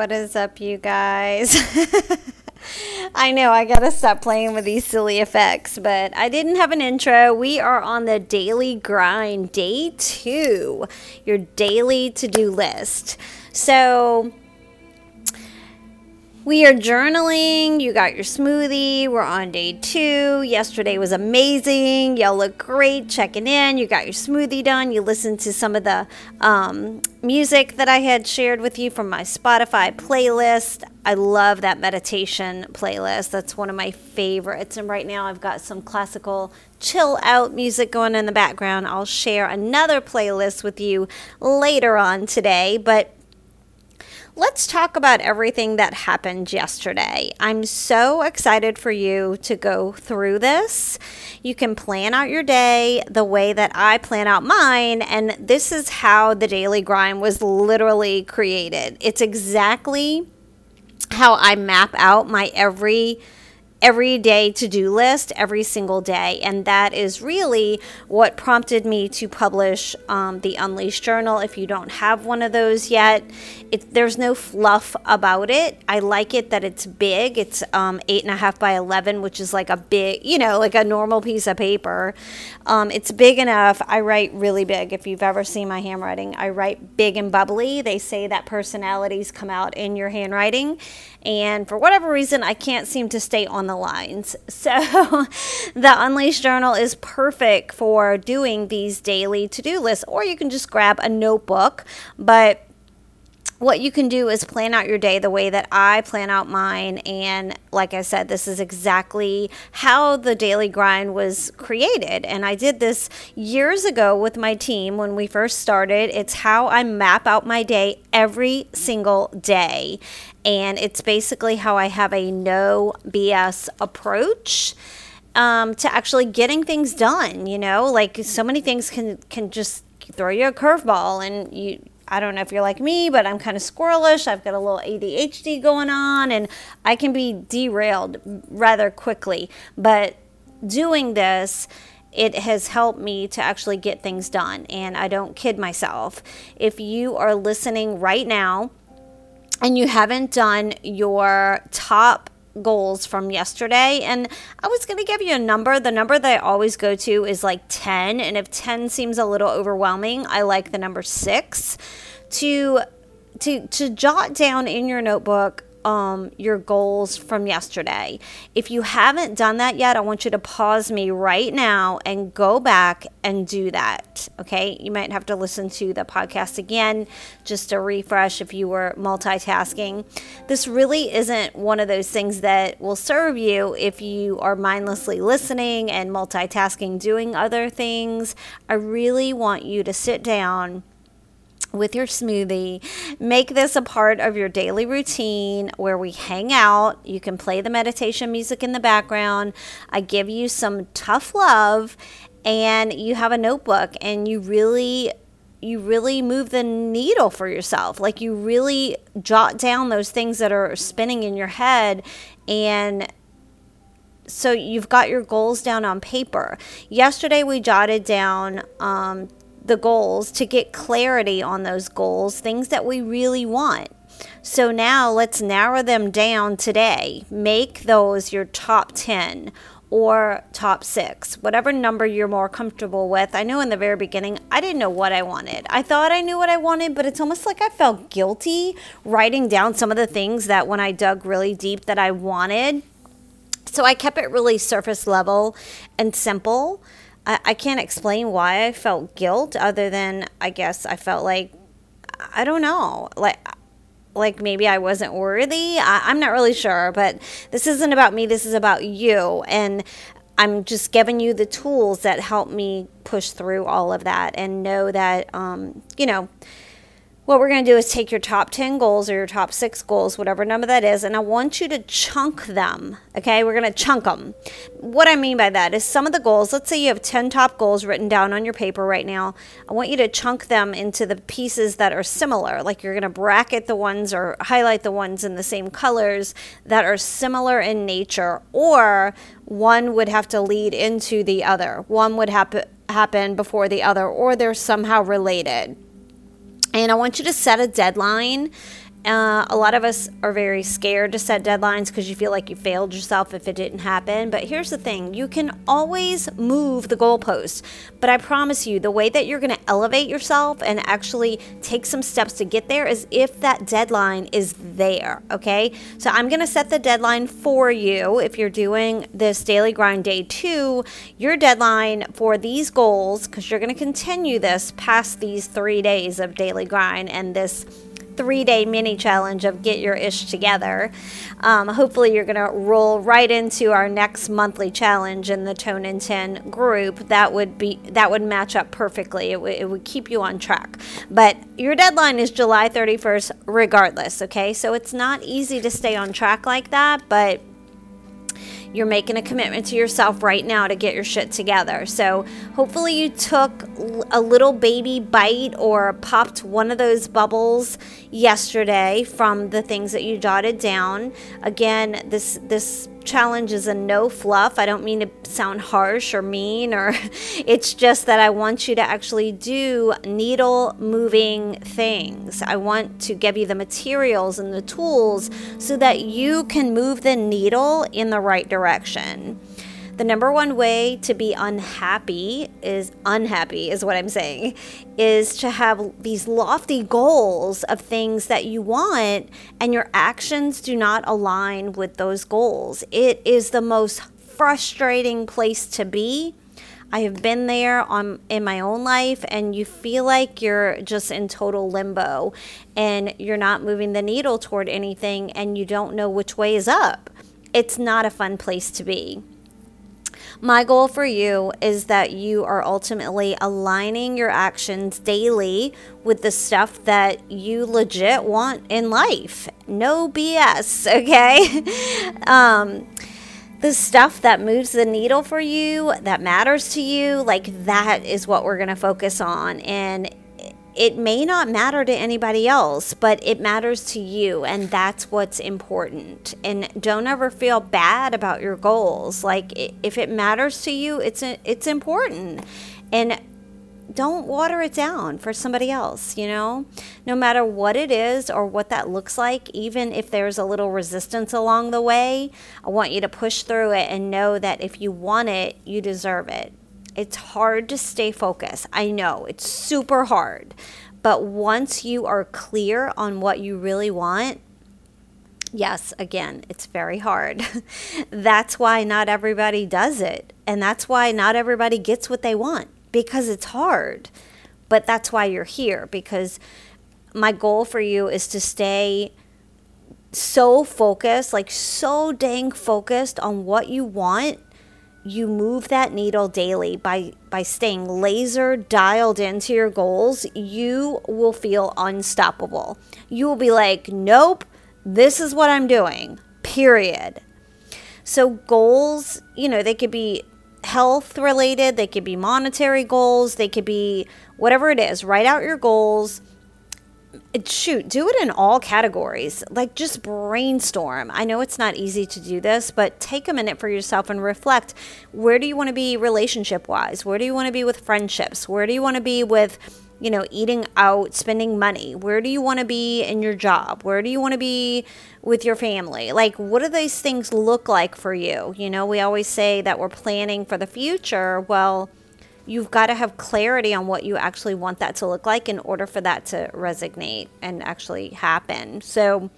What is up, you guys? I know I gotta stop playing with these silly effects, but I didn't have an intro. We are on the daily grind, day two, your daily to do list. So, we are journaling. You got your smoothie. We're on day two. Yesterday was amazing. Y'all look great checking in. You got your smoothie done. You listened to some of the um, music that I had shared with you from my Spotify playlist. I love that meditation playlist. That's one of my favorites. And right now I've got some classical chill out music going in the background. I'll share another playlist with you later on today. But let's talk about everything that happened yesterday. I'm so excited for you to go through this. You can plan out your day the way that I plan out mine, and this is how the daily grind was literally created. It's exactly how I map out my every everyday to do list every single day. And that is really what prompted me to publish um, the Unleashed Journal. If you don't have one of those yet, it, there's no fluff about it. I like it that it's big. It's um, eight and a half by 11, which is like a big, you know, like a normal piece of paper. Um, it's big enough. I write really big. If you've ever seen my handwriting, I write big and bubbly. They say that personalities come out in your handwriting. And for whatever reason, I can't seem to stay on the lines. So the Unleashed Journal is perfect for doing these daily to do lists, or you can just grab a notebook. But what you can do is plan out your day the way that I plan out mine. And like I said, this is exactly how the daily grind was created. And I did this years ago with my team when we first started. It's how I map out my day every single day. And it's basically how I have a no BS approach. Um, to actually getting things done, you know, like so many things can can just throw you a curveball and you I don't know if you're like me, but I'm kind of squirrelish. I've got a little ADHD going on and I can be derailed rather quickly. But doing this, it has helped me to actually get things done. And I don't kid myself. If you are listening right now and you haven't done your top goals from yesterday and I was going to give you a number. The number that I always go to is like 10 and if 10 seems a little overwhelming, I like the number 6 to to to jot down in your notebook um, your goals from yesterday. If you haven't done that yet, I want you to pause me right now and go back and do that. Okay. You might have to listen to the podcast again just to refresh if you were multitasking. This really isn't one of those things that will serve you if you are mindlessly listening and multitasking, doing other things. I really want you to sit down with your smoothie. Make this a part of your daily routine where we hang out. You can play the meditation music in the background. I give you some tough love and you have a notebook and you really you really move the needle for yourself. Like you really jot down those things that are spinning in your head and so you've got your goals down on paper. Yesterday we jotted down um, the goals to get clarity on those goals, things that we really want. So now let's narrow them down today. Make those your top 10 or top six, whatever number you're more comfortable with. I know in the very beginning, I didn't know what I wanted. I thought I knew what I wanted, but it's almost like I felt guilty writing down some of the things that when I dug really deep that I wanted. So I kept it really surface level and simple. I, I can't explain why I felt guilt other than I guess I felt like I don't know like like maybe I wasn't worthy. I, am not really sure, but this isn't about me. This is about you. And I'm just giving you the tools that help me push through all of that and know that, um, you know, what we're going to do is take your top 10 goals or your top six goals, whatever number that is, and I want you to chunk them. Okay, we're going to chunk them. What I mean by that is some of the goals, let's say you have 10 top goals written down on your paper right now. I want you to chunk them into the pieces that are similar. Like you're going to bracket the ones or highlight the ones in the same colors that are similar in nature, or one would have to lead into the other. One would happen happen before the other, or they're somehow related. And I want you to set a deadline Uh, a lot of us are very scared to set deadlines because you feel like you failed yourself if it didn't happen. But here's the thing you can always move the goalposts. But I promise you, the way that you're going to elevate yourself and actually take some steps to get there is if that deadline is there. Okay. So I'm going to set the deadline for you. If you're doing this daily grind day two, your deadline for these goals, because you're going to continue this past these three days of daily grind and this three day mini challenge of get your ish together. Um, hopefully, you're going to roll right into our next monthly challenge in the Tone and 10 group. That would be that would match up perfectly. It, w- it would keep you on track. But your deadline is July 31st, regardless. Okay, so it's not easy to stay on track like that, but you're making a commitment to yourself right now to get your shit together. So, hopefully, you took a little baby bite or popped one of those bubbles yesterday from the things that you jotted down. Again, this this challenge is a no fluff. I don't mean to sound harsh or mean, or it's just that I want you to actually do needle moving things. I want to give you the materials and the tools so that you can move the needle in the right direction. The number one way to be unhappy is unhappy, is what I'm saying, is to have these lofty goals of things that you want and your actions do not align with those goals. It is the most frustrating place to be. I have been there on in my own life and you feel like you're just in total limbo and you're not moving the needle toward anything and you don't know which way is up. It's not a fun place to be. My goal for you is that you are ultimately aligning your actions daily with the stuff that you legit want in life. No BS, okay? um, the stuff that moves the needle for you, that matters to you, like that is what we're going to focus on. And it may not matter to anybody else, but it matters to you, and that's what's important. And don't ever feel bad about your goals. Like if it matters to you, it's it's important, and don't water it down for somebody else. You know, no matter what it is or what that looks like, even if there's a little resistance along the way, I want you to push through it and know that if you want it, you deserve it. It's hard to stay focused. I know it's super hard. But once you are clear on what you really want, yes, again, it's very hard. that's why not everybody does it. And that's why not everybody gets what they want because it's hard. But that's why you're here because my goal for you is to stay so focused, like so dang focused on what you want you move that needle daily by by staying laser dialed into your goals, you will feel unstoppable. You will be like, "Nope, this is what I'm doing." Period. So goals, you know, they could be health related, they could be monetary goals, they could be whatever it is. Write out your goals shoot, do it in all categories. Like just brainstorm. I know it's not easy to do this, but take a minute for yourself and reflect. Where do you want to be relationship wise? Where do you want to be with friendships? Where do you want to be with, you know, eating out, spending money? Where do you want to be in your job? Where do you want to be with your family? Like, what do these things look like for you? You know, we always say that we're planning for the future. Well, you've got to have clarity on what you actually want that to look like in order for that to resonate and actually happen. So,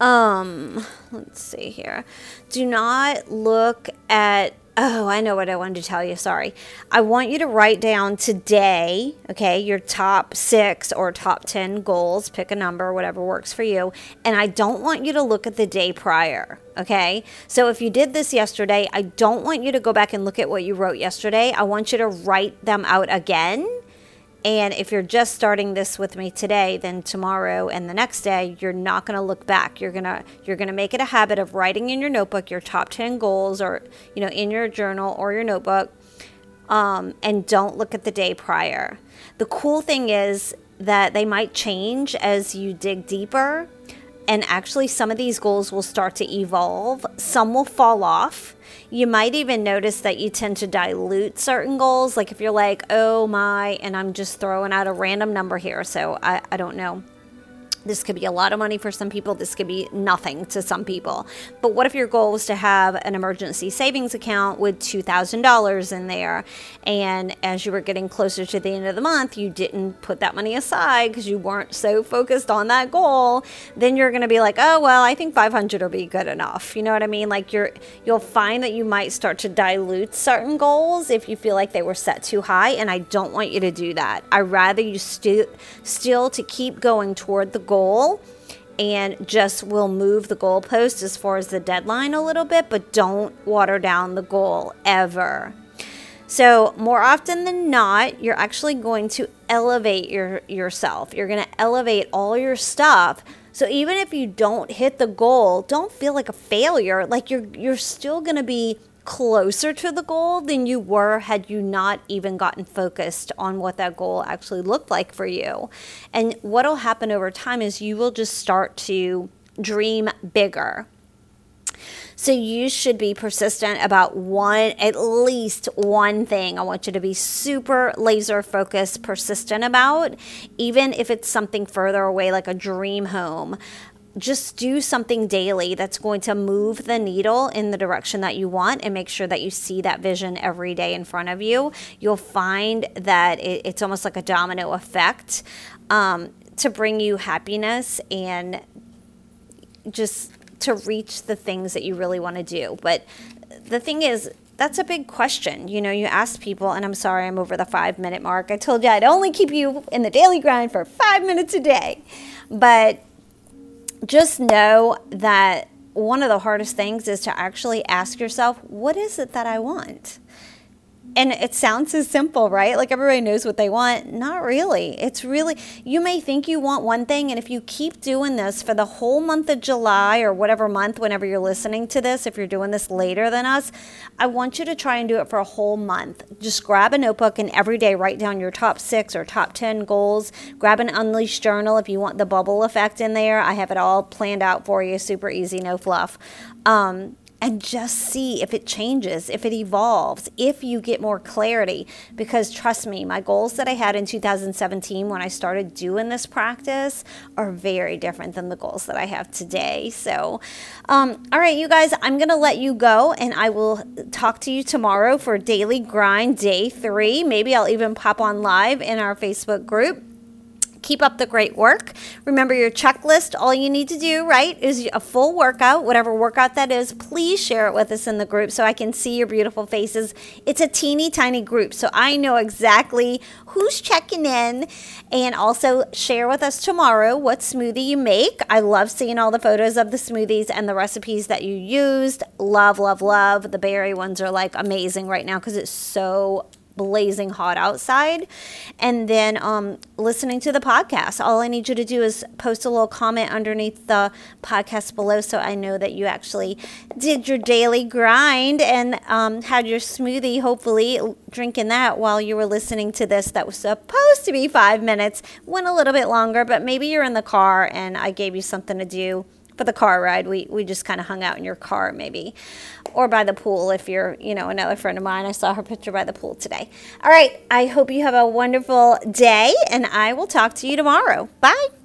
um, let's see here. Do not look at Oh, I know what I wanted to tell you. Sorry. I want you to write down today, okay, your top six or top 10 goals. Pick a number, whatever works for you. And I don't want you to look at the day prior, okay? So if you did this yesterday, I don't want you to go back and look at what you wrote yesterday. I want you to write them out again and if you're just starting this with me today, then tomorrow and the next day, you're not going to look back. You're going to you're going to make it a habit of writing in your notebook your top 10 goals or, you know, in your journal or your notebook. Um, and don't look at the day prior. The cool thing is that they might change as you dig deeper. And actually, some of these goals will start to evolve, some will fall off you might even notice that you tend to dilute certain goals. Like if you're like, oh my, and I'm just throwing out a random number here, so I, I don't know. This could be a lot of money for some people. This could be nothing to some people. But what if your goal was to have an emergency savings account with $2,000 in there? And as you were getting closer to the end of the month, you didn't put that money aside because you weren't so focused on that goal. Then you're going to be like, oh, well, I think 500 will be good enough. You know what I mean? Like you're, you'll find that you might start to dilute certain goals if you feel like they were set too high. And I don't want you to do that. I rather you still, still to keep going toward the goal and just will move the goalpost as far as the deadline a little bit, but don't water down the goal ever. So, more often than not, you're actually going to elevate your yourself. You're going to elevate all your stuff. So even if you don't hit the goal, don't feel like a failure. Like you're you're still going to be closer to the goal than you were had you not even gotten focused on what that goal actually looked like for you. And what'll happen over time is you will just start to dream bigger. So you should be persistent about one, at least one thing. I want you to be super laser focused, persistent about, even if it's something further away, like a dream home just do something daily that's going to move the needle in the direction that you want and make sure that you see that vision every day in front of you. You'll find that it, it's almost like a domino effect um, to bring you happiness and just to reach the things that you really want to do. But the thing is, that's a big question. You know, you ask people, and I'm sorry I'm over the five minute mark. I told you I'd only keep you in the daily grind for five minutes a day. But just know that one of the hardest things is to actually ask yourself, what is it that I want? And it sounds as simple, right? Like everybody knows what they want. Not really. It's really, you may think you want one thing, and if you keep doing this for the whole month of July or whatever month, whenever you're listening to this, if you're doing this later than us, I want you to try and do it for a whole month. Just grab a notebook and every day write down your top six or top 10 goals. Grab an Unleashed journal if you want the bubble effect in there. I have it all planned out for you, super easy, no fluff. Um, and just see if it changes, if it evolves, if you get more clarity. Because trust me, my goals that I had in 2017 when I started doing this practice are very different than the goals that I have today. So, um, all right, you guys, I'm going to let you go and I will talk to you tomorrow for Daily Grind Day three. Maybe I'll even pop on live in our Facebook group. Keep up the great work. Remember your checklist. All you need to do, right, is a full workout, whatever workout that is. Please share it with us in the group so I can see your beautiful faces. It's a teeny tiny group, so I know exactly who's checking in. And also share with us tomorrow what smoothie you make. I love seeing all the photos of the smoothies and the recipes that you used. Love, love, love. The berry ones are like amazing right now because it's so blazing hot outside. And then um, listening to the podcast. All I need you to do is post a little comment underneath the podcast below so I know that you actually did your daily grind and um, had your smoothie, hopefully, drinking that while you were listening to this that was supposed to be five minutes. Went a little bit longer, but maybe you're in the car and I gave you something to do for the car ride. We, we just kind of hung out in your car, maybe, or by the pool if you're, you know, another friend of mine. I saw her picture by the pool today. All right. I hope you have a wonderful day, and I will talk to you tomorrow. Bye.